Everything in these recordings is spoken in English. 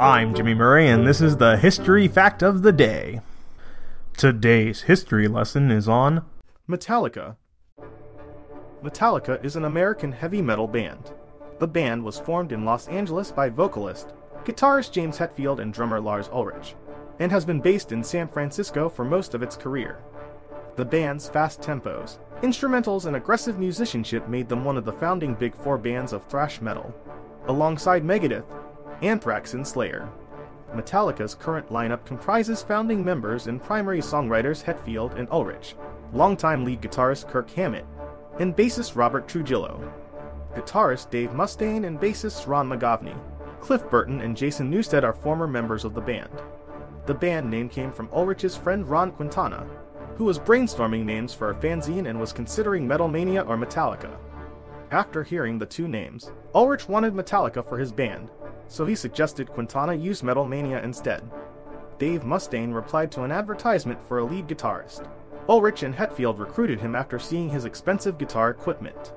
I'm Jimmy Murray, and this is the History Fact of the Day. Today's history lesson is on Metallica. Metallica is an American heavy metal band. The band was formed in Los Angeles by vocalist, guitarist James Hetfield, and drummer Lars Ulrich, and has been based in San Francisco for most of its career. The band's fast tempos, instrumentals, and aggressive musicianship made them one of the founding big four bands of thrash metal, alongside Megadeth, Anthrax, and Slayer. Metallica's current lineup comprises founding members and primary songwriters Hetfield and Ulrich, longtime lead guitarist Kirk Hammett, and bassist Robert Trujillo. Guitarist Dave Mustaine and bassist Ron McGovney. Cliff Burton and Jason Newsted are former members of the band. The band name came from Ulrich's friend Ron Quintana, who was brainstorming names for a fanzine and was considering Metal Mania or Metallica. After hearing the two names, Ulrich wanted Metallica for his band, so he suggested Quintana use Metal Mania instead. Dave Mustaine replied to an advertisement for a lead guitarist. Ulrich and Hetfield recruited him after seeing his expensive guitar equipment.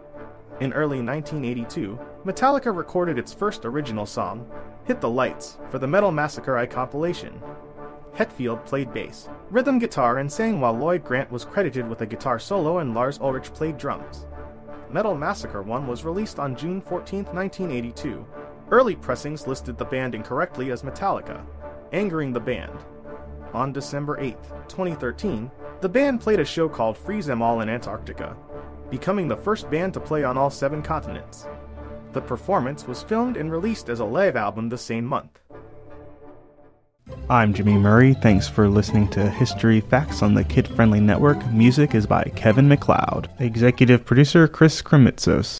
In early 1982, Metallica recorded its first original song, Hit the Lights, for the Metal Massacre I compilation. Hetfield played bass, rhythm guitar, and sang while Lloyd Grant was credited with a guitar solo and Lars Ulrich played drums. Metal Massacre 1 was released on June 14, 1982. Early pressings listed the band incorrectly as Metallica, angering the band. On December 8, 2013, the band played a show called Freeze Em All in Antarctica, becoming the first band to play on all seven continents. The performance was filmed and released as a live album the same month. I'm Jimmy Murray. Thanks for listening to History Facts on the Kid Friendly Network. Music is by Kevin MacLeod. Executive producer Chris Kremitzos.